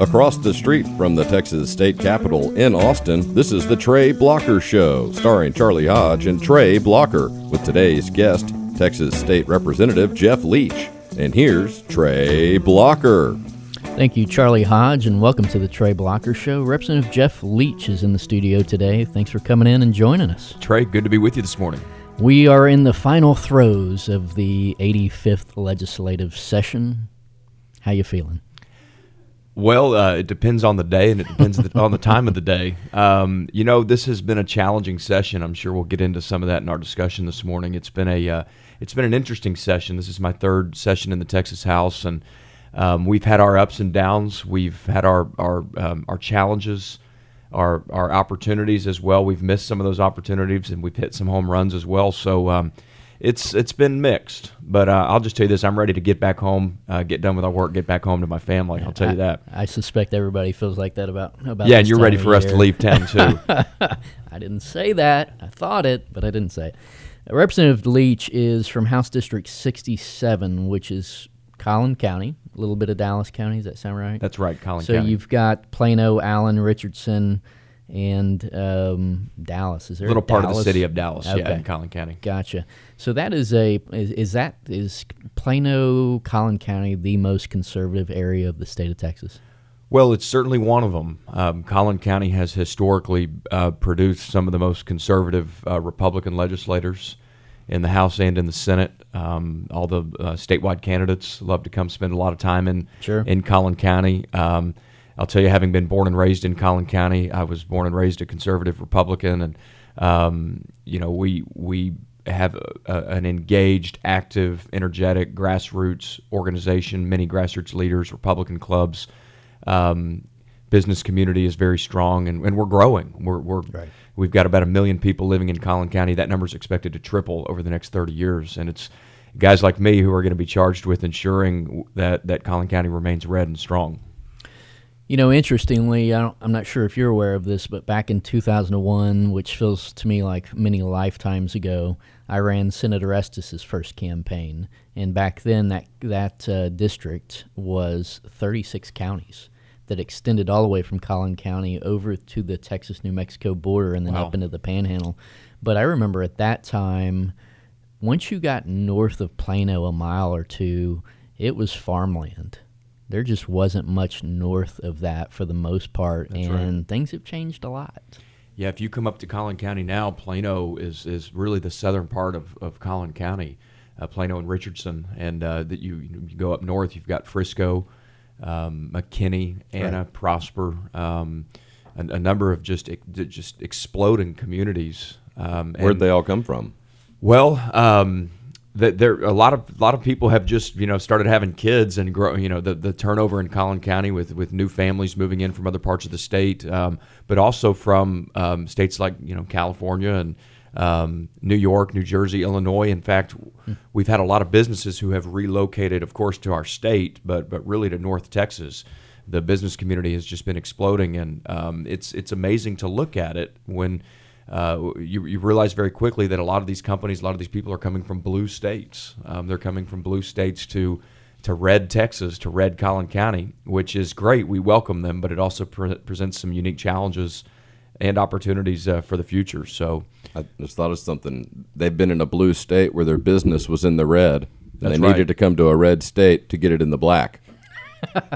Across the street from the Texas state capitol in Austin, this is the Trey Blocker Show, starring Charlie Hodge and Trey Blocker, with today's guest, Texas State Representative Jeff Leach. And here's Trey Blocker. Thank you, Charlie Hodge, and welcome to the Trey Blocker Show. Representative Jeff Leach is in the studio today. Thanks for coming in and joining us. Trey, good to be with you this morning. We are in the final throes of the 85th legislative session. How you feeling? Well, uh, it depends on the day, and it depends on the time of the day. Um, you know, this has been a challenging session. I'm sure we'll get into some of that in our discussion this morning. It's been a uh, it's been an interesting session. This is my third session in the Texas House, and um, we've had our ups and downs. We've had our our um, our challenges, our our opportunities as well. We've missed some of those opportunities, and we've hit some home runs as well. So um, it's it's been mixed. But uh, I'll just tell you this: I'm ready to get back home, uh, get done with our work, get back home to my family. I'll tell I, you that. I suspect everybody feels like that about about. Yeah, and you're ready for us to leave town too. I didn't say that. I thought it, but I didn't say it. Representative Leach is from House District 67, which is Collin County, a little bit of Dallas County. Does that sound right? That's right, Collin so County. So you've got Plano, Allen, Richardson, and um, Dallas. Is there a little part Dallas? of the city of Dallas? Okay. Yeah, in Collin County. Gotcha. So that is a is, is that is Plano, Collin County the most conservative area of the state of Texas? Well, it's certainly one of them. Um, Collin County has historically uh, produced some of the most conservative uh, Republican legislators in the House and in the Senate. Um, all the uh, statewide candidates love to come spend a lot of time in sure. in Collin County. Um, I'll tell you, having been born and raised in Collin County, I was born and raised a conservative Republican, and um, you know we we have a, a, an engaged, active, energetic grassroots organization, many grassroots leaders, Republican clubs. Um, business community is very strong, and, and we're growing. We're, we're right. We've got about a million people living in Collin County. That number is expected to triple over the next 30 years, and it's guys like me who are going to be charged with ensuring that that Collin County remains red and strong. You know, interestingly, I am not sure if you're aware of this, but back in 2001, which feels to me like many lifetimes ago, I ran Senator Estes' first campaign, and back then that that uh, district was 36 counties that extended all the way from Collin County over to the Texas-New Mexico border and then wow. up into the Panhandle. But I remember at that time, once you got north of Plano a mile or two, it was farmland there just wasn't much north of that for the most part, That's and right. things have changed a lot. Yeah, if you come up to Collin County now, Plano is is really the southern part of, of Collin County, uh, Plano and Richardson, and uh, that you, you go up north, you've got Frisco, um, McKinney, Anna, Right. Prosper, um, a, a number of just just exploding communities. Um, Where'd and- they all come from? Well, um, that there a lot of a lot of people have just you know started having kids and grow you know the, the turnover in Collin County with with new families moving in from other parts of the state, um, but also from um, states like you know California and um, New York, New Jersey, Illinois. In fact, we've had a lot of businesses who have relocated, of course, to our state, but but really to North Texas. The business community has just been exploding, and um, it's it's amazing to look at it when uh, you, you realize very quickly that a lot of these companies, a lot of these people are coming from blue states. Um, they're coming from blue states to to red Texas, to red Collin County, which is great. We welcome them, but it also pre- presents some unique challenges and opportunities uh, for the future. So I just thought of something. They've been in a blue state where their business was in the red. And That's they right. needed to come to a red state to get it in the black.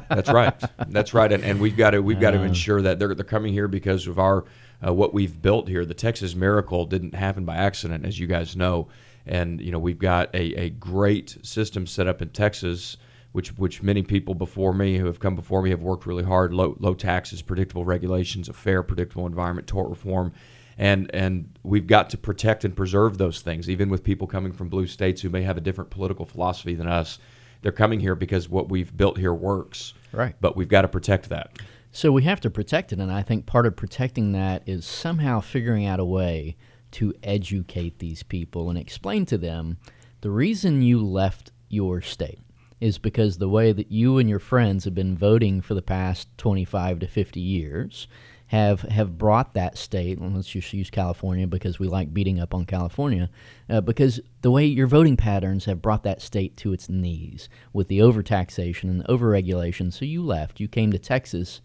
That's right. That's right. And, and we've got to we've got to ensure that they're they're coming here because of our uh, what we've built here. The Texas Miracle didn't happen by accident, as you guys know. And you know we've got a, a great system set up in Texas, which which many people before me who have come before me have worked really hard. Low low taxes, predictable regulations, a fair, predictable environment, tort reform. And, and we've got to protect and preserve those things, even with people coming from blue states who may have a different political philosophy than us. They're coming here because what we've built here works Right. but we've got to protect that. So we have to protect it, and I think part of protecting that is somehow figuring out a way to educate these people and explain to them the reason you left your state is because the way that you and your friends have been voting for the past 25 to 50 years have have brought that state. Let's just use California because we like beating up on California, uh, because the way your voting patterns have brought that state to its knees with the overtaxation and the overregulation. So you left. You came to Texas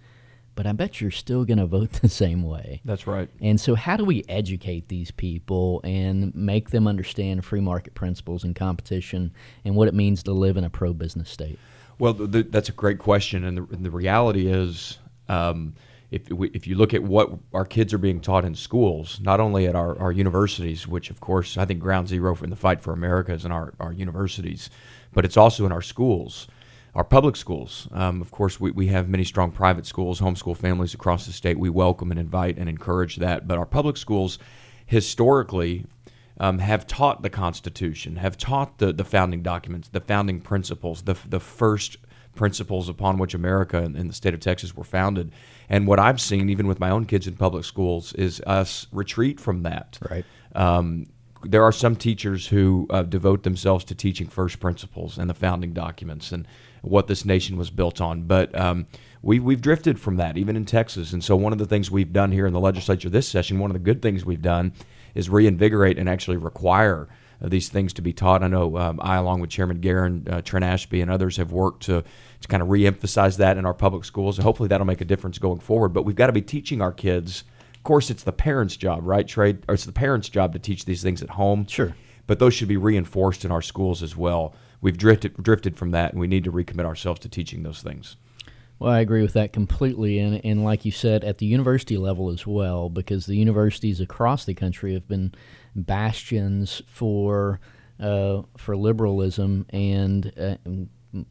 but I bet you're still going to vote the same way. That's right. And so, how do we educate these people and make them understand free market principles and competition and what it means to live in a pro business state? Well, the, that's a great question. And the, and the reality is, um, if, we, if you look at what our kids are being taught in schools, not only at our, our universities, which of course I think ground zero in the fight for America is in our, our universities, but it's also in our schools our public schools. Um, of course, we, we have many strong private schools, homeschool families across the state. We welcome and invite and encourage that. But our public schools historically um, have taught the Constitution, have taught the, the founding documents, the founding principles, the, the first principles upon which America and, and the state of Texas were founded. And what I've seen, even with my own kids in public schools, is us retreat from that. Right. Um, there are some teachers who uh, devote themselves to teaching first principles and the founding documents and what this nation was built on. But um, we, we've drifted from that, even in Texas. And so, one of the things we've done here in the legislature this session, one of the good things we've done is reinvigorate and actually require these things to be taught. I know um, I, along with Chairman Guerin, uh, Trent Ashby, and others, have worked to, to kind of reemphasize that in our public schools. And hopefully, that'll make a difference going forward. But we've got to be teaching our kids. Of course, it's the parents' job, right, Trey? Or it's the parents' job to teach these things at home. Sure. But those should be reinforced in our schools as well we've drifted drifted from that, and we need to recommit ourselves to teaching those things. Well, I agree with that completely, and and like you said, at the university level as well, because the universities across the country have been bastions for uh, for liberalism and. Uh,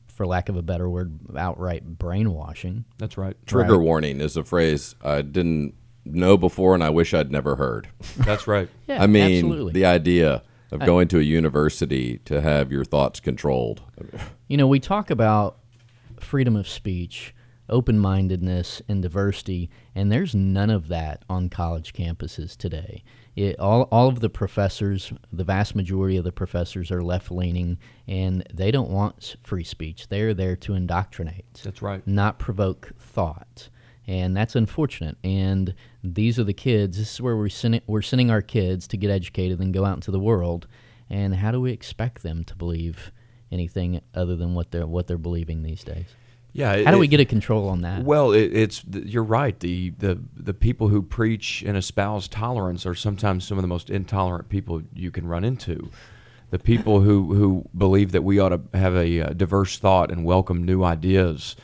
for lack of a better word, outright brainwashing. That's right. Trigger right. warning is a phrase I didn't know before and I wish I'd never heard. That's right. yeah, I mean, absolutely. the idea of going to a university to have your thoughts controlled. You know, we talk about freedom of speech, open mindedness, and diversity, and there's none of that on college campuses today. It, all, all of the professors, the vast majority of the professors are left leaning, and they don't want free speech. They're there to indoctrinate. That's right. Not provoke thought and that's unfortunate. And these are the kids. This is where we're sending we're sending our kids to get educated and go out into the world. And how do we expect them to believe anything other than what they're what they're believing these days? Yeah. How do we get a control on that? Well, it, it's you're right. The, the the people who preach and espouse tolerance are sometimes some of the most intolerant people you can run into. The people who who believe that we ought to have a, a diverse thought and welcome new ideas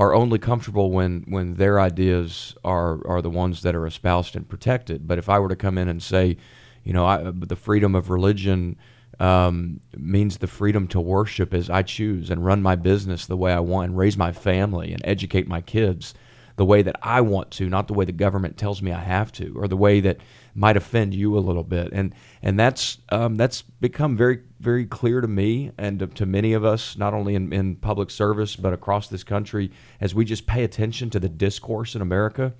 are only comfortable when when their ideas are are the ones that are espoused and protected. But if I were to come in and say, you know, I, the freedom of religion um, means the freedom to worship as I choose and run my business the way I want and raise my family and educate my kids the way that I want to, not the way the government tells me I have to, or the way that might offend you a little bit. And and that's um, that's become very very clear to me and to, to many of us, not only in, in public service but across this country, as we just pay attention to the discourse in America.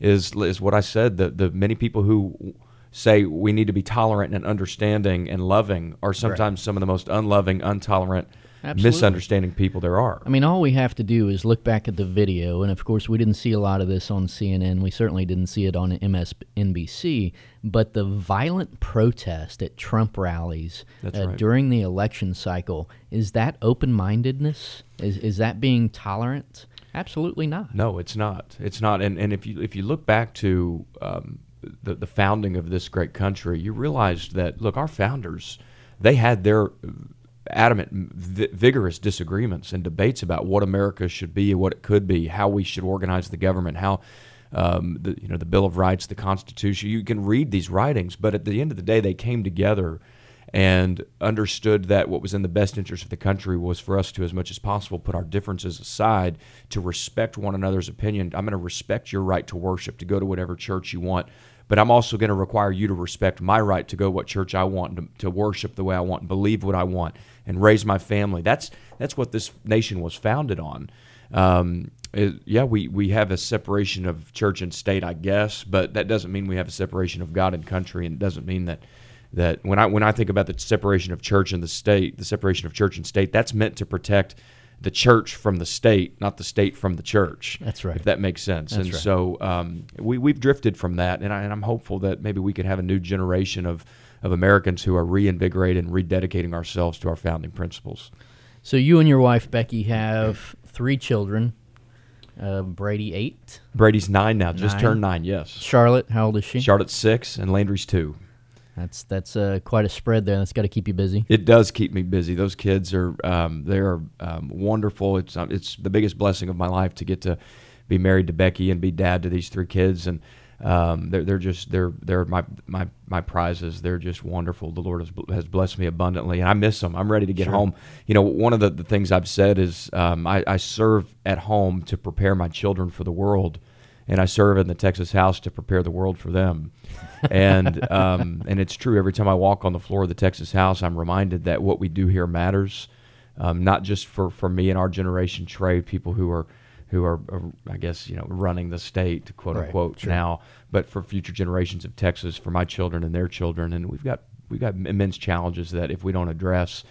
Is is what I said. The the many people who say we need to be tolerant and understanding and loving are sometimes right. some of the most unloving, intolerant, Absolutely. misunderstanding people there are. I mean, all we have to do is look back at the video, and of course, we didn't see a lot of this on CNN. We certainly didn't see it on MSNBC. But the violent protest at Trump rallies uh, right. during the election cycle is that open mindedness? Is is that being tolerant? Absolutely not. No, it's not. It's not. And and if you if you look back to um, the the founding of this great country, you realized that look, our founders they had their adamant, v- vigorous disagreements and debates about what America should be, what it could be, how we should organize the government, how um, the you know the Bill of Rights, the Constitution. You can read these writings, but at the end of the day, they came together and understood that what was in the best interest of the country was for us to, as much as possible, put our differences aside to respect one another's opinion. I'm going to respect your right to worship, to go to whatever church you want but I'm also going to require you to respect my right to go what church I want, to, to worship the way I want, believe what I want, and raise my family. That's that's what this nation was founded on. Um, it, yeah, we, we have a separation of church and state, I guess, but that doesn't mean we have a separation of God and country, and it doesn't mean that that when I when I think about the separation of church and the state, the separation of church and state, that's meant to protect the church from the state, not the state from the church. That's right. If that makes sense. That's and right. so um, we we've drifted from that, and, I, and I'm hopeful that maybe we could have a new generation of of Americans who are reinvigorated and rededicating ourselves to our founding principles. So you and your wife Becky have three children. Uh, Brady eight. Brady's nine now, just turned nine. Yes. Charlotte, how old is she? Charlotte's six, and Landry's two. That's that's uh, quite a spread there. That's got to keep you busy. It does keep me busy. Those kids are um, they are um, wonderful. It's um, it's the biggest blessing of my life to get to be married to Becky and be dad to these three kids, and um, they're they're just they're they're my my my prizes. They're just wonderful. The Lord has, has blessed me abundantly, and I miss them. I'm ready to get home. You know, one of the, the things I've said is um, I, I serve at home to prepare my children for the world, and I serve in the Texas house to prepare the world for them. and um, and it's true. Every time I walk on the floor of the Texas house, I'm reminded that what we do here matters, um, not just for, for me and our generation, Trey, people who are who are, are, I guess you know running the state, quote Right, unquote, now, but for future generations of Texas, for my children and their children, and we've got we've got immense challenges that if we don't address,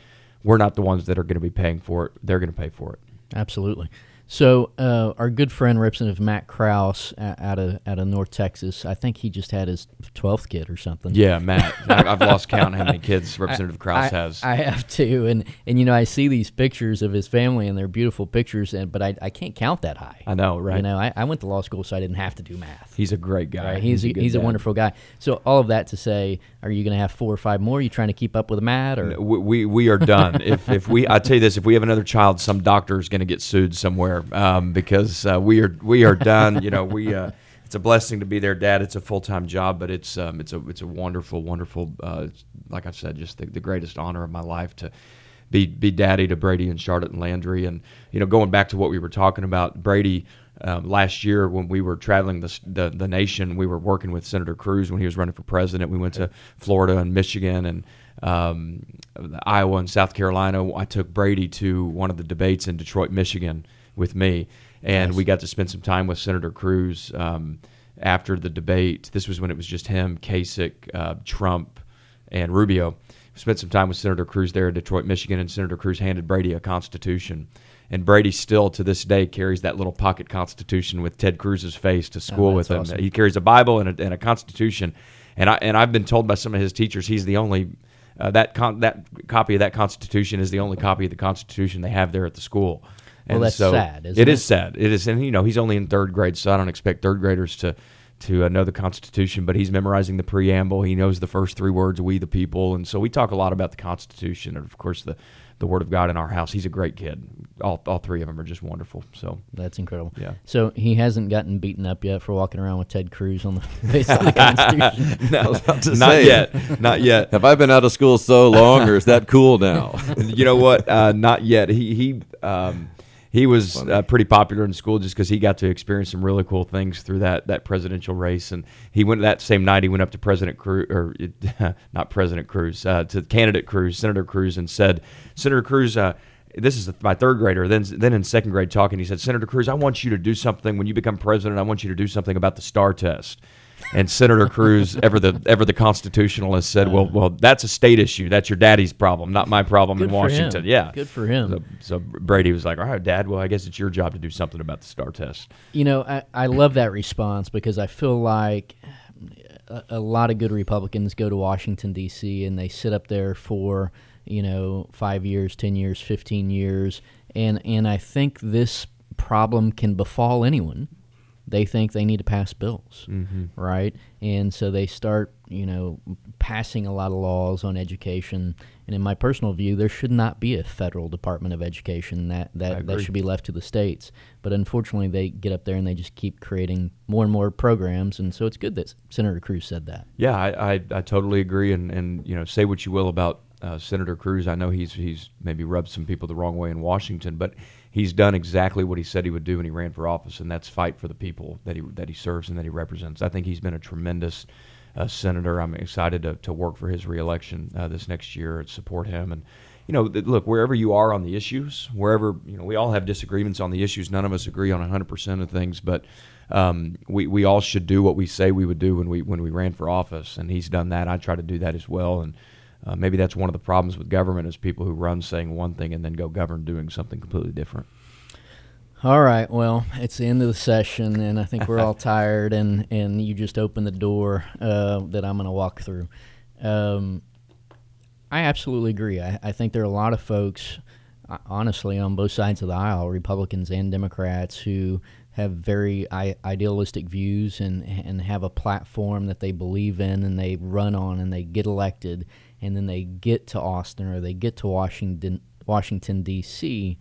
we're not the ones that are going to be paying for it. They're going to pay for it. Absolutely. So uh, our good friend Representative Matt Krause out of out of North Texas, I think he just had his twelfth kid or something. Yeah, Matt, I- I've lost count how many kids Representative Krause I, has. I have too, and and you know I see these pictures of his family and they're beautiful pictures, and but I, I can't count that high. I know, right? You know, I, I went to law school, so I didn't have to do math. He's a great guy. Right? He's a, good he's a wonderful guy. So all of that to say, are you going to have four or five more? Are you trying to keep up with Matt, or we we, we are done. if if we, I tell you this, if we have another child, some doctor is going to get sued somewhere um, because uh, we are we are done. you know, we. Uh, it's a blessing to be their dad. It's a full time job, but it's um, it's a it's a wonderful, wonderful. Uh, like I said, just the, the greatest honor of my life to be be daddy to Brady and Charlotte and Landry. And you know, going back to what we were talking about, Brady. Um, last year, when we were traveling the, the the nation, we were working with Senator Cruz when he was running for president. We went to Florida and Michigan and um, Iowa and South Carolina. I took Brady to one of the debates in Detroit, Michigan, with me, and we got to spend some time with Senator Cruz um, after the debate. This was when it was just him, Kasich, uh, Trump, and Rubio. We spent some time with Senator Cruz there in Detroit, Michigan, and Senator Cruz handed Brady a Constitution. And Brady still to this day carries that little pocket Constitution with Ted Cruz's face to school with him. awesome. He carries a Bible and a, and a Constitution, and I and I've been told by some of his teachers he's the only uh, that con- that copy of that Constitution is the only copy of the Constitution they have there at the school. Well, that's sad, isn't it it? is sad. It is, and you know he's only in third grade, so I don't expect third graders to to uh, know the Constitution. But he's memorizing the preamble. He knows the first three words, "We the people," and so we talk a lot about the Constitution and of course the the Word of God in our house. He's a great kid. All all three of them are just wonderful. So that's incredible. Yeah. So he hasn't gotten beaten up yet for walking around with Ted Cruz on the based on the Constitution. I was about to not say, yet, not yet. Have I been out of school so long, or is that cool now? you know what? Uh, not yet. He he um, he was uh, pretty popular in school just because he got to experience some really cool things through that that presidential race. And he went that same night. He went up to President Cruz, or not President Cruz, uh, to candidate Cruz, Senator Cruz, and said, Senator Cruz. Uh, this is my third grader. Then, then in second grade, talking, he said, "Senator Cruz, I want you to do something when you become president. I want you to do something about the STAAR test." And Senator Cruz, ever the ever the constitutionalist, said, "Well, well, that's a state issue. That's your daddy's problem, not my problem Good in. Washington." Yeah, Good for him. So, so Brady was like, "All right, Dad. Well, I guess it's your job to do something about the STAAR test." You know, I, I love that response because I feel like a, a lot of good Republicans go to Washington D.C. and they sit up there for you know five years, ten years, fifteen years, and and I think this problem can befall anyone. They think they need to pass bills, right? And so they start, you know, passing a lot of laws on education. And in my personal view, there should not be a federal Department of Education. That that, that should be left to the states. But unfortunately, they get up there and they just keep creating more and more programs. And so it's good that Senator Cruz said that. Yeah, I, I, I totally agree. And, and you know, say what you will about uh, Senator Cruz. I know he's he's maybe rubbed some people the wrong way in Washington, but he's done exactly what he said he would do when he ran for office, and that's fight for the people that he that he serves and that he represents. I think he's been a tremendous uh, senator. I'm excited to, to work for his reelection uh, this next year and support him. And you know, th- look wherever you are on the issues, wherever you know, we all have disagreements on the issues. None of us agree on 100 percent of things, but um, we we all should do what we say we would do when we when we ran for office, and he's done that. I try to do that as well, and uh, maybe that's one of the problems with government is people who run saying one thing and then go govern doing something completely different. All right. Well, it's the end of the session, and I think we're all tired. And and you just opened the door uh, that I'm going to walk through. Um, I absolutely agree. I, I think there are a lot of folks, uh, honestly, on both sides of the aisle, Republicans and Democrats, who have very I- idealistic views and and have a platform that they believe in and they run on and they get elected and then they get to Austin or they get to Washington Washington D.C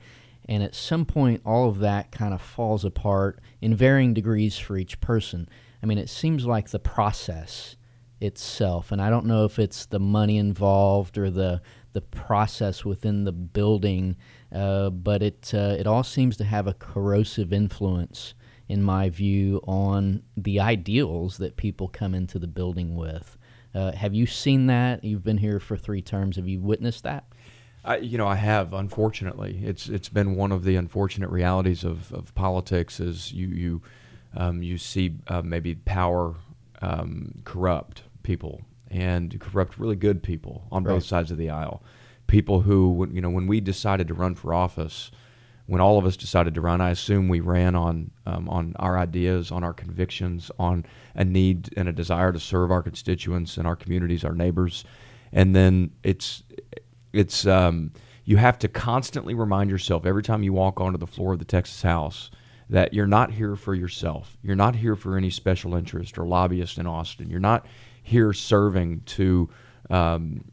and at some point, all of that kind of falls apart in varying degrees for each person. I mean, it seems like the process itself, and I don't know if it's the money involved or the the process within the building, uh, but it uh, it all seems to have a corrosive influence, in my view, on the ideals that people come into the building with. Uh, have you seen that? You've been here for three terms. Have you witnessed that? I, you know, I have. Unfortunately, it's it's been one of the unfortunate realities of, of politics. Is you you um, you see uh, maybe power um, corrupt people and corrupt really good people on Right. both sides of the aisle. People who, you know, when we decided to run for office, when all of us decided to run, I assume we ran on um, on our ideas, on our convictions, on a need and a desire to serve our constituents and our communities, our neighbors, and then it's it's um, you have to constantly remind yourself every time you walk onto the floor of the Texas House that you're not here for yourself. You're not here for any special interest or lobbyist in Austin. You're not here serving to um,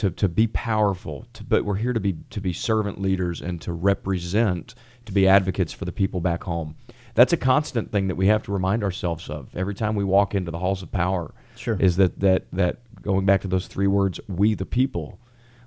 to, to be powerful, to, but we're here to be to be servant leaders and to represent, to be advocates for the people back home. That's a constant thing that we have to remind ourselves of every time we walk into the halls of power. Sure. Is that that that going back to those three words, we the people.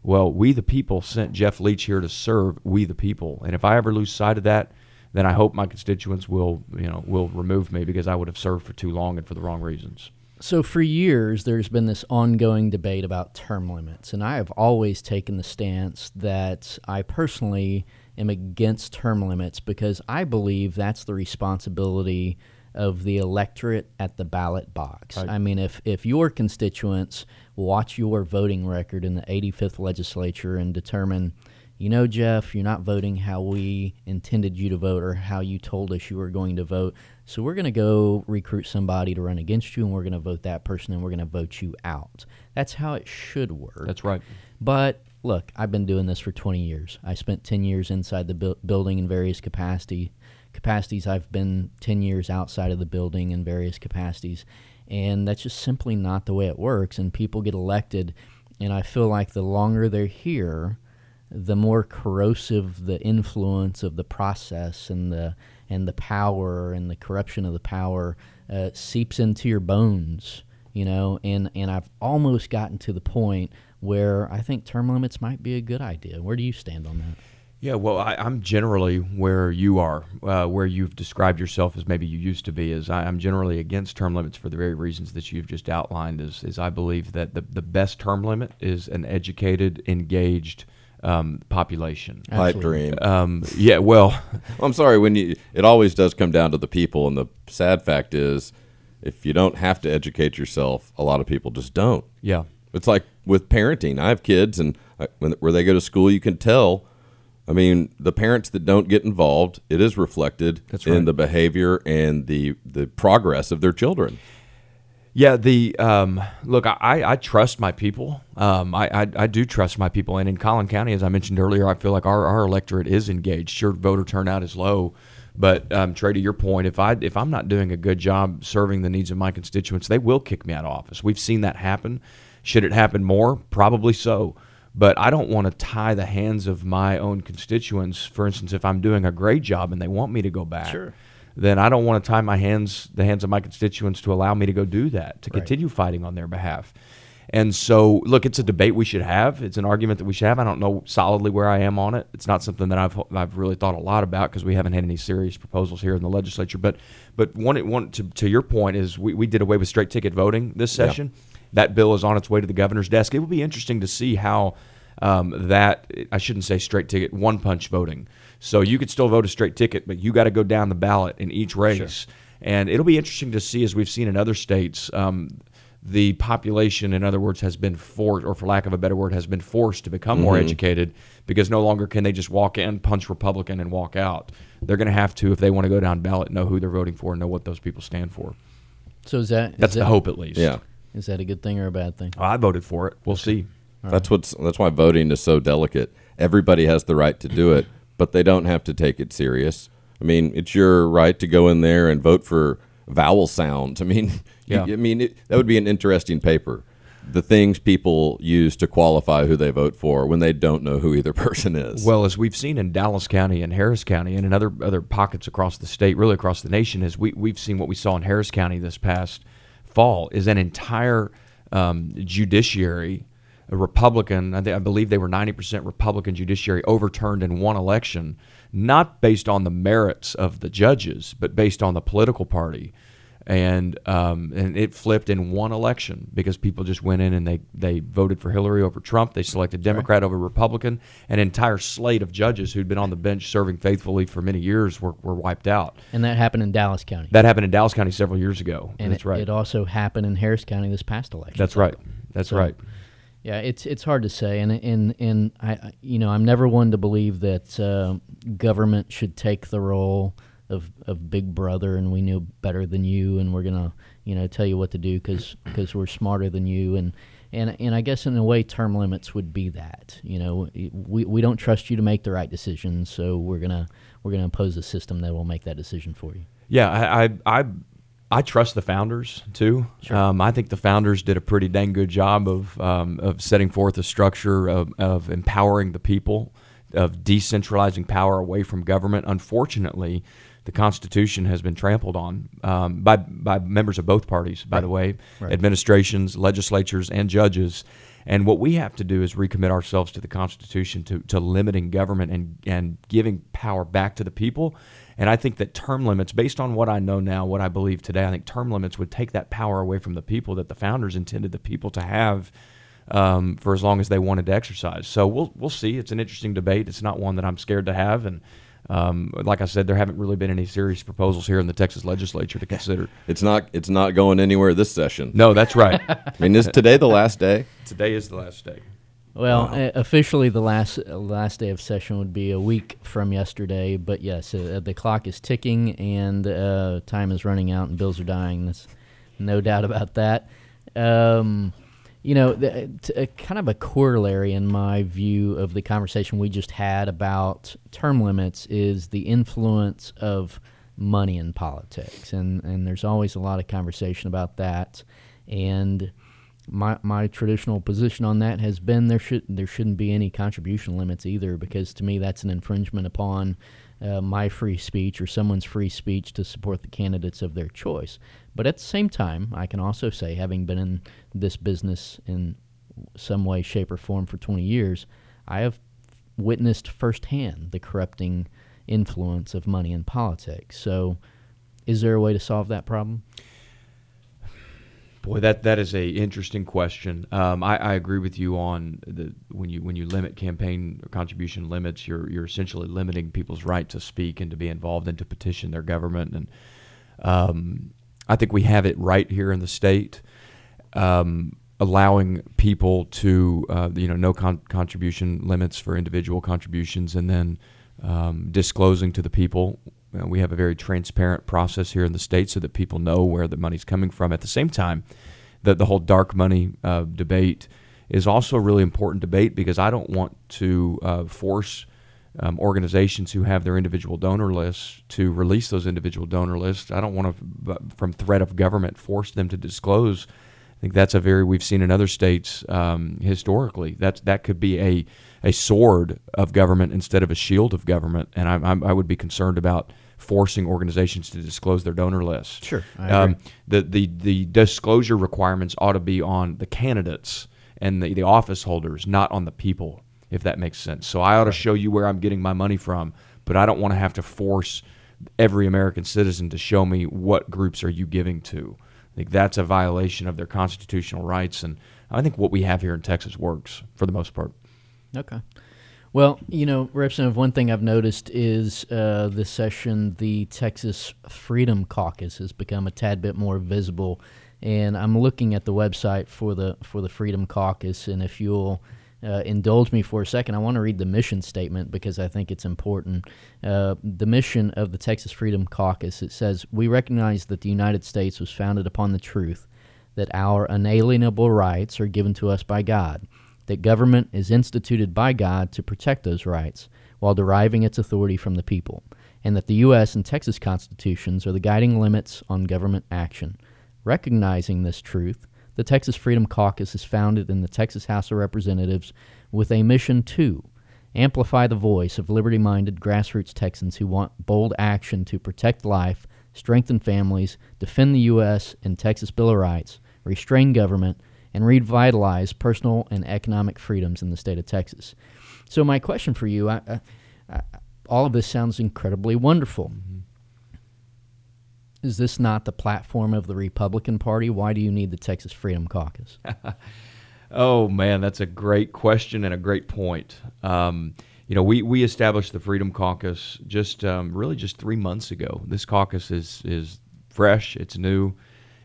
Well, we the people sent Jeff Leach here to serve we the people, and if I ever lose sight of that, then I hope my constituents will you know will remove me because I would have served for too long and for the wrong reasons. So, for years, there's been this ongoing debate about term limits, and I have always taken the stance that I personally am against term limits because I believe that's the responsibility of the electorate at the ballot box. Right. I mean, if, if your constituents watch your voting record in the 85th legislature and determine, you know, Jeff, you're not voting how we intended you to vote or how you told us you were going to vote. So we're going to go recruit somebody to run against you, and we're going to vote that person, and we're going to vote you out. That's how it should work. That's right. But look, I've been doing this for 20 years. I spent 10 years inside the bu- building in various capacity capacities. I've been 10 years outside of the building in various capacities, and that's just simply not the way it works. And people get elected, and I feel like the longer they're here, the more corrosive the influence of the process and the and the power and the corruption of the power uh, seeps into your bones you know and and I've almost gotten to the point where I think term limits might be a good idea where do you stand on that Yeah, well, I, I'm generally where you are, uh, where you've described yourself as maybe you used to be. Is I, I'm generally against term limits for the very reasons that you've just outlined. Is, is I believe that the, the best term limit is an educated, engaged um, population. Pipe dream. Um, yeah, well, I'm sorry. When you, it always does come down to the people, and the sad fact is, if you don't have to educate yourself, a lot of people just don't. yeah, It's like with parenting. I have kids, and I, when, where they go to school, you can tell. I mean, the parents that don't get involved, it is reflected That's in the behavior and the the progress of their children. Yeah, the um, look, I, I trust my people. Um, I, I I do trust my people, and in Collin County, as I mentioned earlier, I feel like our, our electorate is engaged. Sure, voter turnout is low, but um, Trey, to your point, if I if I'm not doing a good job serving the needs of my constituents, they will kick me out of office. We've seen that happen. Should it happen more? Probably so. But I don't want to tie the hands of my own constituents. For instance, if I'm doing a great job and they want me to go back, Sure. Then I don't want to tie my hands, the hands of my constituents, to allow me to go do that, to Right. continue fighting on their behalf. And so, look, it's a debate we should have. It's an argument that we should have. I don't know solidly where I am on it. It's not something that I've I've really thought a lot about because we haven't had any serious proposals here in the legislature. But but one one to, to your point is we, we did away with straight ticket voting this Yeah. session. That bill is on its way to the governor's desk. It will be interesting to see how um, that I shouldn't say straight ticket, one punch voting. So you could still vote a straight ticket, but you got to go down the ballot in each race. And it'll be interesting to see, as we've seen in other states, um, the population, in other words, has been forced, or for lack of a better word, has been forced to become more educated because no longer can they just walk in, punch Republican, and walk out. They're going to have to, if they want to go down ballot, know who they're voting for, and know what those people stand for. So is that is That's the that- hope, at least. Yeah. Is that a good thing or a bad thing? I voted for it. We'll see. That's what's that's why voting is so delicate. Everybody has the right to do it, but they don't have to take it serious. I mean, it's your right to go in there and vote for vowel sounds. I mean, Yeah. I mean it, that would be an interesting paper. The things people use to qualify who they vote for when they don't know who either person is. Well, as we've seen in Dallas County and Harris County, and in other other pockets across the state, really across the nation, is we we've seen what we saw in Harris County this past fall is an entire um, judiciary, a Republican. I, think, I believe they were ninety percent Republican judiciary overturned in one election, not based on the merits of the judges, but based on the political party. And um, and it flipped in one election because people just went in and they, they voted for Hillary over Trump. They selected Democrat over Republican. An entire slate of judges who'd been on the bench serving faithfully for many years were, were wiped out. And that happened in Dallas County. That happened in Dallas County several years ago. and That's it, right. it also happened in Harris County this past election. That's right. That's So- right. Yeah, it's it's hard to say, and and and I, you know I'm never one to believe that uh, government should take the role of of Big Brother, and we know better than you, and we're gonna you know tell you what to do because we're smarter than you, and and and I guess in a way term limits would be that you know we we don't trust you to make the right decisions, so we're gonna we're gonna impose a system that will make that decision for you. Yeah, I, I, I, I trust the founders too. Um, I think the founders did a pretty dang good job of um, of setting forth a structure of, of empowering the people, of decentralizing power away from government. Unfortunately, the Constitution has been trampled on um, by by members of both parties. By the way, administrations, legislatures, and judges. And what we have to do is recommit ourselves to the Constitution, to, to limiting government and, and giving power back to the people. And I think that term limits, based on what I know now, what I believe today, I think term limits would take that power away from the people that the founders intended the people to have um, for as long as they wanted to exercise. So we'll we'll see. It's an interesting debate. It's not one that I'm scared to have. And um, like I said, there haven't really been any serious proposals here in the Texas legislature to consider. it's not it's not going anywhere this session. No, that's right. I mean, is today the last day? Today is the last day. Well, uh, officially, the last uh, last day of session would be a week from yesterday. But yes, uh, the clock is ticking and uh, time is running out, and bills are dying. There's no doubt about that. Um, you know, the, t- uh, kind of a corollary in my view of the conversation we just had about term limits is the influence of money in politics, and and there's always a lot of conversation about that, and my my traditional position on that has been there should there shouldn't be any contribution limits either because to me that's an infringement upon uh, my free speech or someone's free speech to support the candidates of their choice. But at the same time, I can also say, having been in this business in some way, shape, or form for 20 years, I have witnessed firsthand the corrupting influence of money in politics. So, is there a way to solve that problem? Boy, that that is a interesting question. Um, I, I agree with you on the when you when you limit campaign contribution limits, you're you're essentially limiting people's right to speak and to be involved and to petition their government. And um, I think we have it right here in the state, um, allowing people to uh, you know no con- contribution limits for individual contributions, and then um, disclosing to the people uh, we have a very transparent process here in the state so that people know where the money's coming from. At the same time, the, the whole dark money uh, debate is also a really important debate because I don't want to uh, force um, organizations who have their individual donor lists to release those individual donor lists. I don't want to, from threat of government, force them to disclose. I think that's a very we've seen in other states um, historically. That that could be a a sword of government instead of a shield of government, and I, I, I would be concerned about forcing organizations to disclose their donor lists. Sure, I Um, the, the the disclosure requirements ought to be on the candidates and the, the office holders, not on the people, if that makes sense. So I ought to show you where I'm getting my money from, but I don't want to have to force every American citizen to show me what groups are you giving to. I think that's a violation of their constitutional rights, and I think what we have here in Texas works for the most part. Okay. Well, you know, Representative, one thing I've noticed is uh, this session, the Texas Freedom Caucus has become a tad bit more visible. And I'm looking at the website for the for the Freedom Caucus, and if you'll uh, indulge me for a second, I want to read the mission statement because I think it's important. Uh, the mission of the Texas Freedom Caucus it says, We recognize that the United States was founded upon the truth that our unalienable rights are given to us by God, that government is instituted by God to protect those rights while deriving its authority from the people, and that the U.S. and Texas constitutions are the guiding limits on government action. Recognizing this truth, the Texas Freedom Caucus is founded in the Texas House of Representatives with a mission to amplify the voice of liberty minded grassroots Texans who want bold action to protect life, strengthen families, defend the U.S. and Texas Bill of Rights, restrain government, and revitalize personal and economic freedoms in the state of Texas. So, my question for you I, I, I, all of this sounds incredibly wonderful. Mm-hmm is this not the platform of the Republican Party? Why do you need the Texas Freedom Caucus? oh man, that's a great question and a great point. Um, you know, we, we established the Freedom Caucus just um, really just three months ago. This caucus is is fresh, it's new,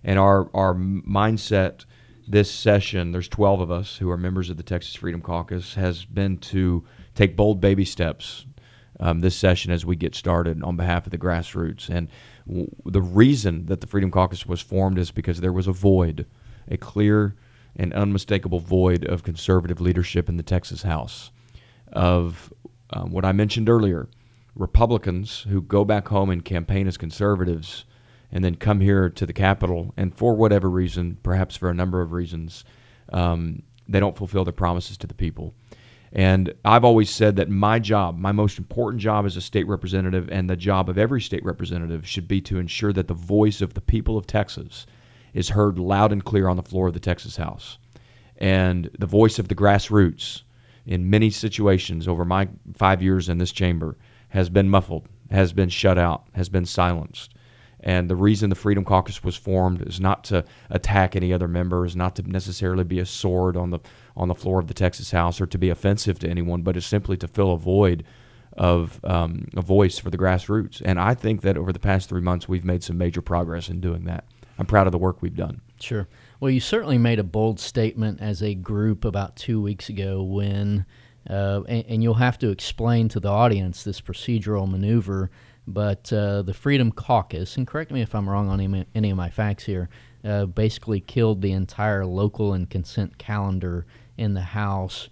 and our our mindset this session. There's 12 of us who are members of the Texas Freedom Caucus. Has been to take bold baby steps um, this session as we get started on behalf of the grassroots and the reason that the Freedom Caucus was formed is because there was a void, a clear and unmistakable void of conservative leadership in the Texas House. Of um, what I mentioned earlier, Republicans who go back home and campaign as conservatives and then come here to the Capitol, and for whatever reason, perhaps for a number of reasons, um, they don't fulfill their promises to the people. And I've always said that my job, my most important job as a state representative, and the job of every state representative should be to ensure that the voice of the people of Texas is heard loud and clear on the floor of the Texas House. And the voice of the grassroots in many situations over my five years in this chamber has been muffled, has been shut out, has been silenced. And the reason the Freedom Caucus was formed is not to attack any other members, not to necessarily be a sword on the on the floor of the Texas House or to be offensive to anyone, but is simply to fill a void of um, a voice for the grassroots. And I think that over the past three months, we've made some major progress in doing that. I'm proud of the work we've done. Sure. Well, you certainly made a bold statement as a group about two weeks ago when, uh, and, and, you'll have to explain to the audience this procedural maneuver but uh, the Freedom Caucus, and correct me if I'm wrong on any, of my facts here, uh, basically killed the entire local and consent calendar in the House.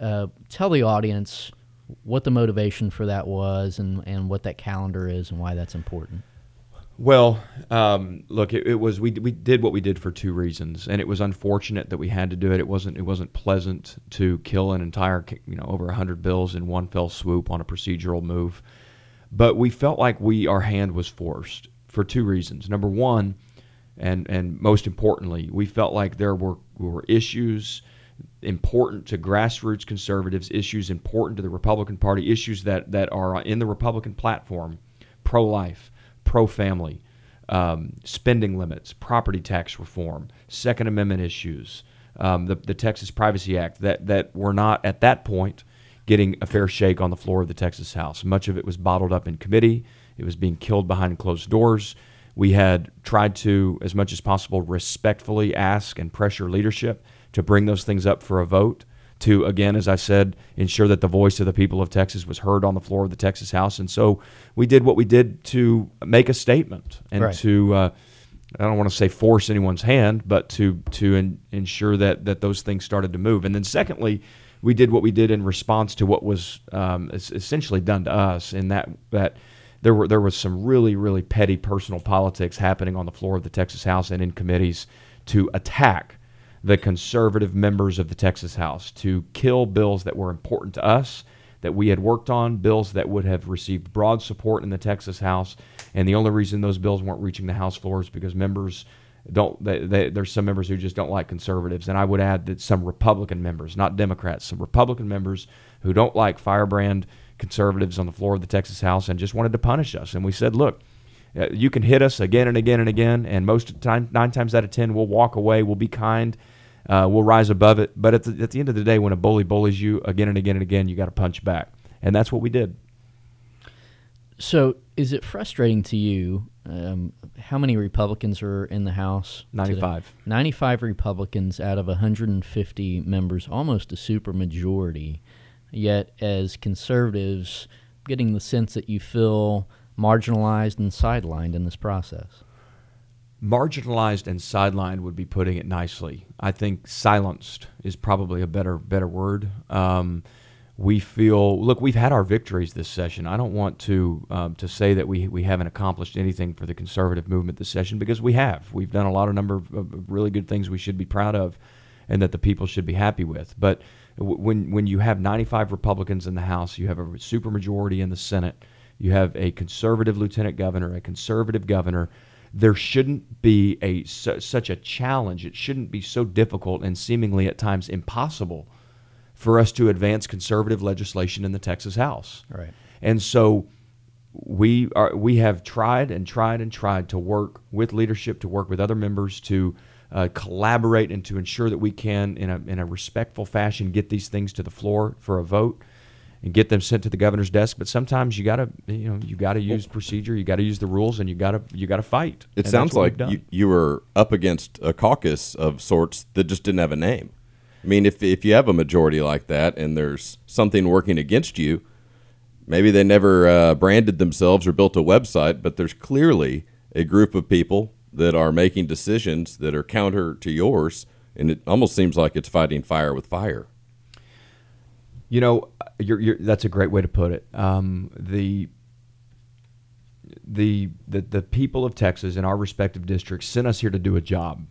Uh, tell the audience what the motivation for that was and, and what that calendar is and why that's important. Well, um, look, it, it, was we we did what we did for two reasons, and it was unfortunate that we had to do it. It wasn't it wasn't pleasant to kill an entire you know over hundred bills in one fell swoop on a procedural move. But we felt like we our hand was forced for two reasons. Number one, and and most importantly, we felt like there were were issues important to grassroots conservatives, issues important to the Republican Party, issues that that are in the Republican platform, pro life, pro family, um, spending limits, property tax reform, Second Amendment issues, um, the the Texas Privacy Act that that were not at that point getting a fair shake on the floor of the Texas House. Much of it was bottled up in committee. It was being killed behind closed doors. We had tried to, as much as possible, respectfully ask and pressure leadership to bring those things up for a vote. To, again, as I said, ensure that the voice of the people of Texas was heard on the floor of the Texas House. And so we did what we did to make a statement and right. to, uh, I don't want to say force anyone's hand, but to, to in, ensure that, that those things started to move. And then, secondly, we did what we did in response to what was um, essentially done to us, in that that there were there was some really really petty personal politics happening on the floor of the Texas House and in committees to attack the conservative members of the Texas House, to kill bills that were important to us, that we had worked on, bills that would have received broad support in the Texas House, and the only reason those bills weren't reaching the House floor is because members don't they, they, there's some members who just don't like conservatives. And i would add that some republican members not democrats some republican members who don't like firebrand conservatives on the floor of the texas house and just wanted to punish us. And we said look uh, you can hit us again and again and again and most of the time nine times out of ten we'll walk away we'll be kind uh, we'll rise above it. But at the, at the end of the day when a bully bullies you again and again and again you got to punch back. And that's what we did. So, is it frustrating to you? Um, how many Republicans are in the House? today? 95. 95 Republicans out of 150 members, almost a supermajority. Yet, as conservatives, getting the sense that you feel marginalized and sidelined in this process. marginalized and sidelined would be putting it nicely. I think silenced is probably a better better word. Um, we feel look, we've had our victories this session. I don't want to um, to say that we we haven't accomplished anything for the conservative movement this session because we have. We've done a lot of number of, really good things we should be proud of, and that the people should be happy with. But w- when when you have 95 Republicans in the House, you have a supermajority in the Senate. You have a conservative lieutenant governor, a conservative governor there shouldn't be a su- such a challenge. It shouldn't be so difficult and seemingly at times impossible for us to advance conservative legislation in the Texas House. Right. And so we are we have tried and tried and tried to work with leadership, to work with other members, to uh, collaborate and to ensure that we can, in a in a respectful fashion, get these things to the floor for a vote and get them sent to the governor's desk. But sometimes you got to you know you got to use procedure, you got to use the rules, and you got to you got to fight. It And sounds like you, you were up against a caucus of sorts that just didn't have a name. I mean, if if you have a majority like that and there's something working against you, maybe they never uh, branded themselves or built a website, but there's clearly a group of people that are making decisions that are counter to yours, and it almost seems like it's fighting fire with fire. You know, you're, you're, that's a great way to put it. Um, the, the the the people of Texas in our respective districts sent us here to do a job,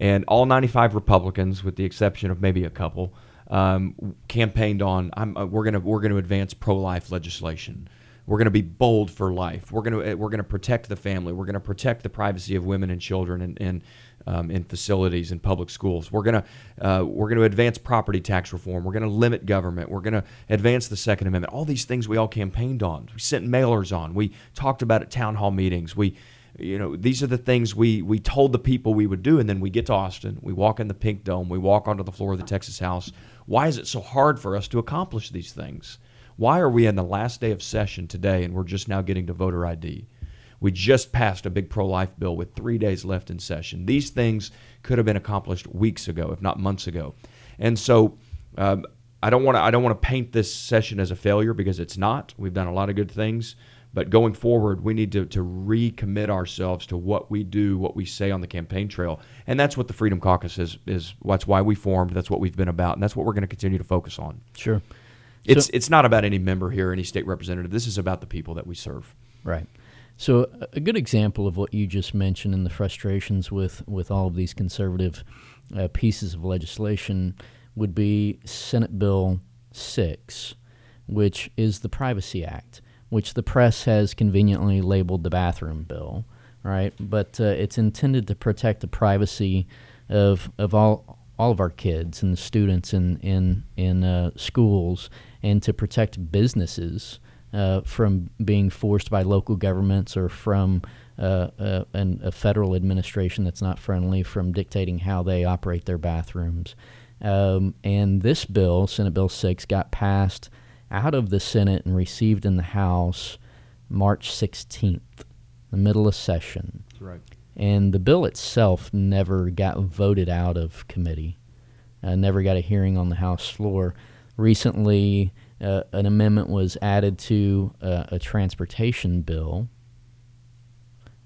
and all 95 Republicans, with the exception of maybe a couple, um, campaigned on. Uh, we're gonna we're gonna advance pro-life legislation. We're going to be bold for life. We're going to we're going to protect the family. We're going to protect the privacy of women and children and, and um, in facilities and public schools. We're going to uh, we're going to advance property tax reform. We're going to limit government. We're going to advance the Second Amendment. All these things we all campaigned on. We sent mailers on. We talked about at town hall meetings. We you know these are the things we we told the people we would do and then we get to austin we walk in the pink dome we walk onto the floor of the texas house. Why is it so hard for us to accomplish these things? Why are we in the last day of session today and we're just now getting to voter id we just passed a big pro-life bill with three days left in session. These things could have been accomplished weeks ago if not months ago. And so um, I don't want to I don't want to paint this session as a failure because it's not. We've done a lot of good things, but going forward, we need to, to recommit ourselves to what we do, what we say on the campaign trail, and that's what the Freedom Caucus is. Is that's why we formed. That's what we've been about, and that's what we're going to continue to focus on. Sure. It's So- it's not about any member here, any state representative. This is about the people that we serve. Right. So a- good example of what you just mentioned and the frustrations with, with all of these conservative uh, pieces of legislation would be Senate Bill 6, which is the Privacy Act, which the press has conveniently labeled the bathroom bill, right? But uh, it's intended to protect the privacy of, of all, all of our kids and the students in, in, in uh, schools and to protect businesses uh, from being forced by local governments or from uh, uh, an, a federal administration that's not friendly from dictating how they operate their bathrooms. Um, and this bill, Senate Bill 6, got passed out of the Senate and received in the House March 16th, the middle of session. Right. And the bill itself never got voted out of committee, uh, never got a hearing on the House floor. Recently, uh, an amendment was added to uh, a transportation bill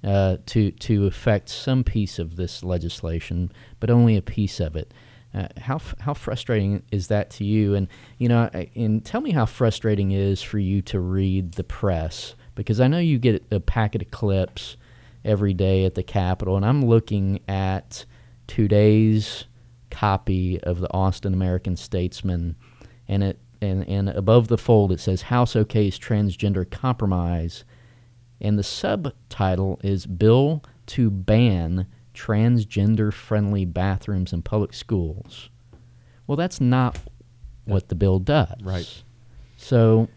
uh, to to affect some piece of this legislation, but only a piece of it. Uh, how how frustrating is that to you? And you know, and tell me how frustrating it is for you to read the press because I know you get a packet of clips every day at the Capitol, and I'm looking at today's copy of the Austin American Statesman, and it and, and above the fold it says House OK's transgender compromise, and the subtitle is Bill to ban transgender friendly bathrooms in public schools. Well, that's not what the bill does. Right. So,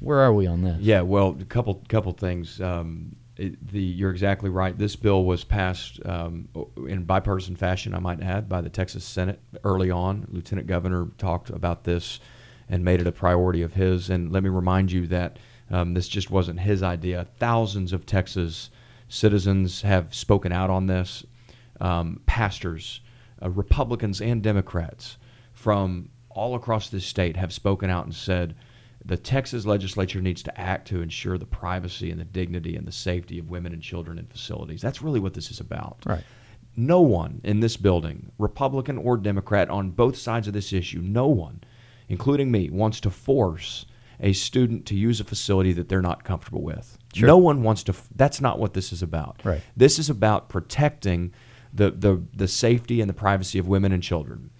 where are we on this? Yeah, well, a couple couple things. Um, it, the you're exactly right. This bill was passed um, in bipartisan fashion, I might add, by the Texas Senate early on. Lieutenant Governor talked about this and made it a priority of his. And let me remind you that Um, this just wasn't his idea. Thousands of Texas citizens have spoken out on this. Um, pastors, uh, Republicans and Democrats from all across this state have spoken out and said the Texas legislature needs to act to ensure the privacy and the dignity and the safety of women and children in facilities. That's really what this is about. Right. No one in this building, Republican or Democrat, on both sides of this issue, no one, including me, wants to force a student to use a facility that they're not comfortable with. Sure. No one wants to. That's not what this is about. Right. This is about protecting the, the, the safety and the privacy of women and children.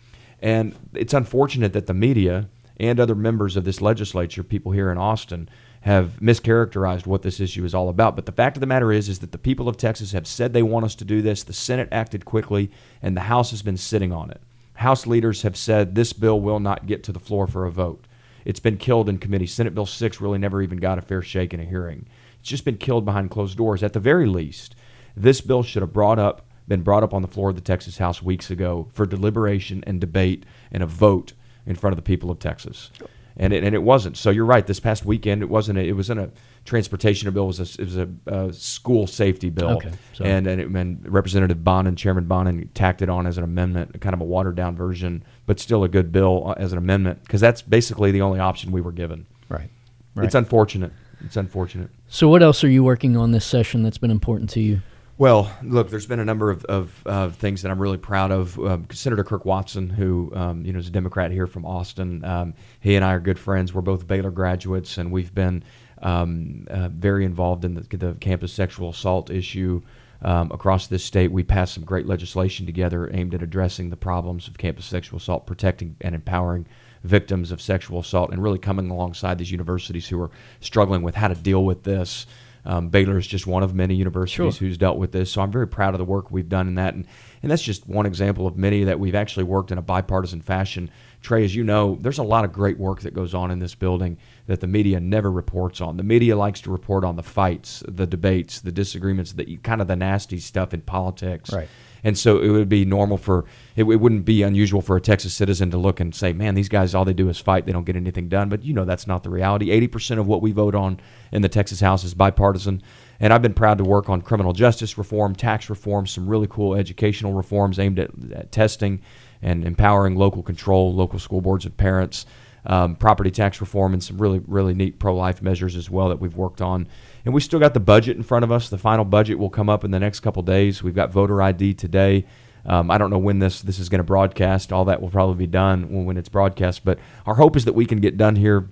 And it's unfortunate that the media and other members of this legislature, people here in Austin, have mischaracterized what this issue is all about. But the fact of the matter is, is that the people of Texas have said they want us to do this. The Senate acted quickly, and the House has been sitting on it. House leaders have said this bill will not get to the floor for a vote. It's been killed in committee. Senate Bill 6 really never even got a fair shake in a hearing. It's just been killed behind closed doors. At the very least, this bill should have brought up been brought up on the floor of the Texas House weeks ago for deliberation and debate and a vote in front of the people of Texas. And it, and it wasn't. So you're right. This past weekend, it wasn't. A, it wasn't a transportation bill. It was a, it was a, a school safety bill. Okay, so- And and, it, and Representative Bonnen, Chairman Bonnen, tacked it on as an amendment, kind of a watered down version, but still a good bill uh, as an amendment because that's basically the only option we were given. Right. Right. It's unfortunate. It's unfortunate. so, what else are you working on this session that's been important to you? Well, look, there's been a number of, of things that I'm really proud of. Um, Senator Kirk Watson, who um, you know is a Democrat here from Austin, um, he and I are good friends. We're both Baylor graduates, and we've been um, uh, very involved in the, the campus sexual assault issue um, across this state. We passed some great legislation together aimed at addressing the problems of campus sexual assault, protecting and empowering victims of sexual assault, and really coming alongside these universities who are struggling with how to deal with this. Um, Baylor is just one of many universities Sure. who's dealt with this. So I'm very proud of the work we've done in that. And, and that's just one example of many that we've actually worked in a bipartisan fashion. Trey, as you know, there's a lot of great work that goes on in this building that the media never reports on. The media likes to report on the fights, the debates, the disagreements, the kind of the nasty stuff in politics. Right. And so it would be normal for it, it wouldn't be unusual for a Texas citizen to look and say, "Man, these guys all they do is fight. They don't get anything done." But you know that's not the reality. Eighty percent of what we vote on in the Texas House is bipartisan. And I've been proud to work on criminal justice reform, tax reform, some really cool educational reforms aimed at, at testing and empowering local control, local school boards and parents um, property tax reform and some really really neat pro life measures as well that we've worked on. And we still got the budget in front of us. The final budget will come up in the next couple days. We've got voter ID today. Um, I don't know when this this is going to broadcast. All that will probably be done when, when it's broadcast. But our hope is that we can get done here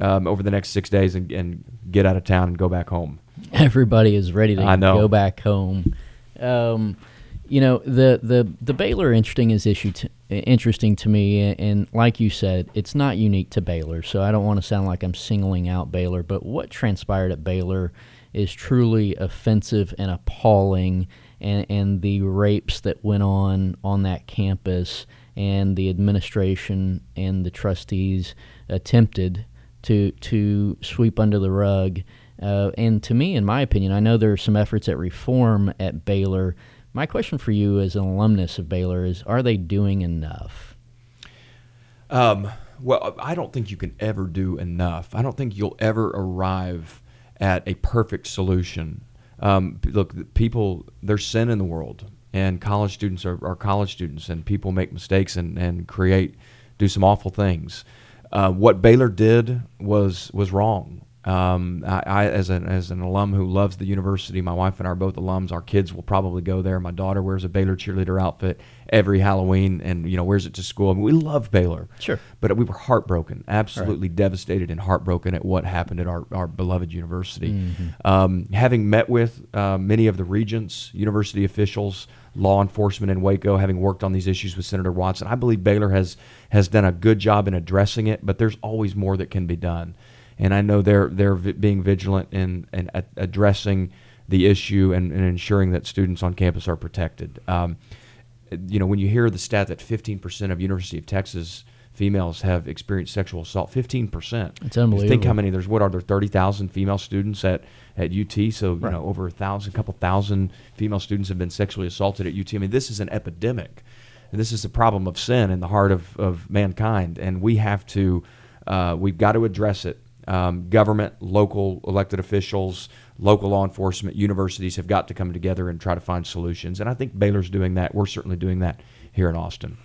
um, over the next six days and, and get out of town and go back home. Everybody is ready to I know. go back home. Um, you know the the the Baylor interesting is issue to, interesting to me, and, and like you said, it's not unique to Baylor. So I don't want to sound like I'm singling out Baylor, but what transpired at Baylor is truly offensive and appalling, and and the rapes that went on on that campus, and the administration and the trustees attempted to to sweep under the rug. Uh, and to me, in my opinion, I know there are some efforts at reform at Baylor. My question for you, as an alumnus of Baylor, is: Are they doing enough? Um, well, I don't think you can ever do enough. I don't think you'll ever arrive at a perfect solution. Um, look, people, there's sin in the world, and college students are, are college students, and people make mistakes and, and create, do some awful things. Uh, what Baylor did was was wrong. Um, I, I, as an as an alum who loves the university, my wife and I are both alums. Our kids will probably go there. My daughter wears a Baylor cheerleader outfit every Halloween, and you know wears it to school. I mean, we love Baylor, Sure. but we were heartbroken, absolutely devastated and heartbroken at what happened at our, our beloved university. Um, having met with uh, many of the regents, university officials, law enforcement in Waco, having worked on these issues with Senator Watson, I believe Baylor has has done a good job in addressing it. But there's always more that can be done, and I know they're they're vi- being vigilant in in addressing the issue and, and ensuring that students on campus are protected. Um, you know, when you hear the stat that 15% of University of Texas females have experienced sexual assault, 15%. It's Think how many, there's what are there, 30,000 female students at, at UT. So, you know, over a thousand, couple thousand female students have been sexually assaulted at UT. I mean, this is an epidemic. And this is a problem of sin in the heart of, of mankind. And we have to, uh, we've got to address it. Um, government, local elected officials, local law enforcement, universities have got to come together and try to find solutions. And I think Baylor's doing that. We're certainly doing that here in Austin.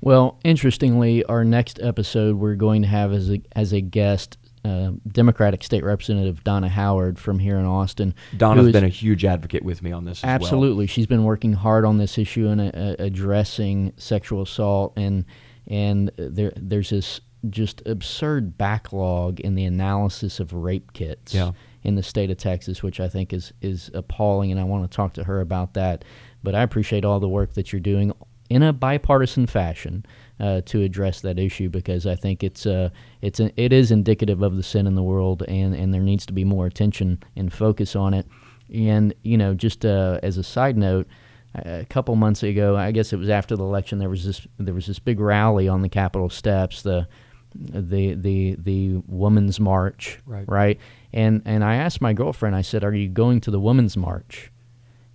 Well, interestingly, our next episode we're going to have as a as a guest uh, Democratic State Representative Donna Howard from here in Austin. Donna's been a huge advocate with me on this. absolutely, well. she's been working hard on this issue and uh, addressing sexual assault, and and there there's this just absurd backlog in the analysis of rape kits yeah. in the state of Texas, which I think is is appalling, and I want to talk to her about that. But I appreciate all the work that you're doing in a bipartisan fashion uh, to address that issue because I think it's uh, it's a, it is indicative of the sin in the world, and and there needs to be more attention and focus on it. And you know, just uh, as a side note, a couple months ago, I guess it was after the election, there was this there was this big rally on the Capitol steps. The the the the women's march, right? right? And and I asked my girlfriend. I said, "Are you going to the women's march?"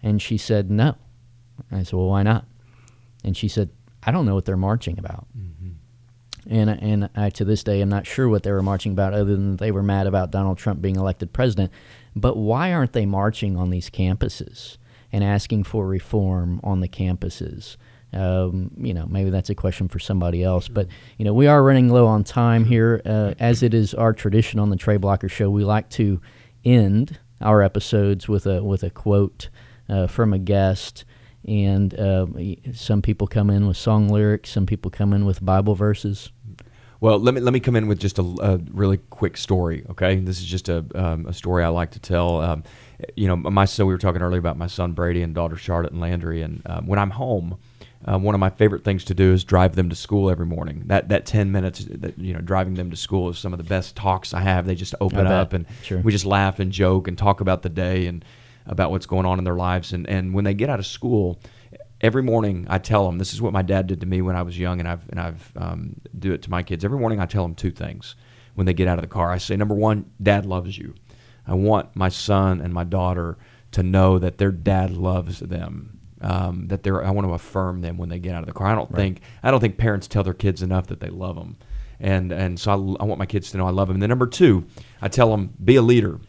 And she said, "No." I said, "Well, why not?" And she said, "I don't know what they're marching about." Mm-hmm. And and I to this day I'm not sure what they were marching about, other than they were mad about Donald Trump being elected president. But why aren't they marching on these campuses and asking for reform on the campuses? Um, you know, maybe that's a question for somebody else. But you know, we are running low on time here, uh, as it is our tradition on the Trey Blocker Show. We like to end our episodes with a with a quote uh, from a guest. And uh, some people come in with song lyrics. Some people come in with Bible verses. Well, let me let me come in with just a, a really quick story. Okay, this is just a um, a story I like to tell. Um, you know, my son. We were talking earlier about my son Brady and daughter Charlotte and Landry. And um, when I'm home, uh, one of my favorite things to do is drive them to school every morning. That that ten minutes that you know driving them to school is some of the best talks I have. They just open up and sure. we just laugh and joke and talk about the day and about what's going on in their lives. And and when they get out of school, every morning I tell them this is what my dad did to me when I was young, and I've and I've um, do it to my kids. Every morning I tell them two things when they get out of the car. I say, number one, Dad loves you. I want my son and my daughter to know that their dad loves them. Um, that they're I want to affirm them when they get out of the car. I don't Right. think I don't think parents tell their kids enough that they love them, and and so I, I want my kids to know I love them. And then number two, I tell them be a leader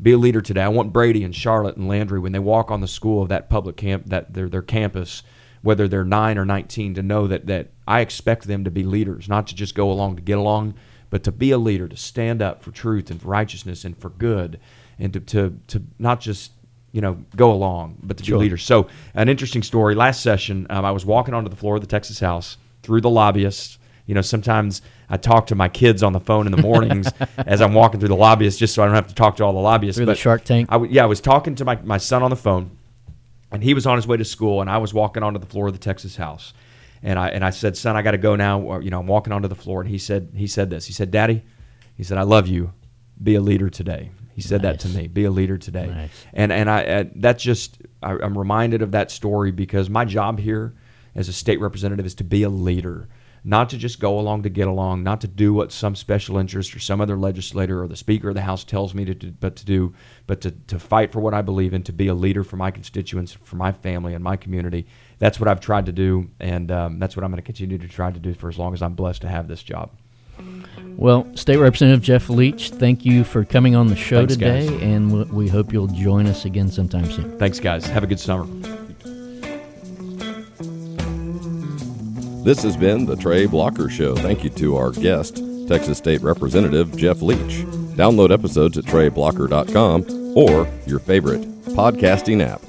be a leader today. I want Brady and Charlotte and Landry when they walk on the school of that public camp, that their their campus, whether they're nine or nineteen, to know that that I expect them to be leaders, not to just go along to get along, but to be a leader, to stand up for truth and for righteousness and for good, and to to, to not just you know go along, but to Sure. leaders. So an interesting story. Last session, um, I was walking onto the floor of the Texas House through the lobbyists. You know, sometimes I talk to my kids on the phone in the mornings as I'm walking through the lobbyists, just so I don't have to talk to all the lobbyists. Through the Shark Tank? I w- yeah, I was talking to my, my son on the phone, and he was on his way to school, and I was walking onto the floor of the Texas House, and I and I said, "Son, I got to go now." Or, you know, I'm walking onto the floor, and he said he said this. He said, "Daddy," he said, "I love you. Be a leader today." He said that to me. Be a leader today. Nice. And and I uh, that's just I, I'm reminded of that story because my job here as a state representative is to be a leader, not to just go along to get along, not to do what some special interest or some other legislator or the speaker of the house tells me to do, but to do, but to, to fight for what I believe in, to be a leader for my constituents, for my family and my community. That's what I've tried to do, and um, that's what I'm going to continue to try to do for as long as I'm blessed to have this job. Well, State Representative Jeff Leach, thank you for coming on the show Thanks, today, guys. and we, we hope you'll join us again sometime soon. Thanks, guys. Have a good summer. This has been the Trey Blocker Show. Thank you to our guest, Texas State Representative Jeff Leach. Download episodes at treyblocker.com or your favorite podcasting app.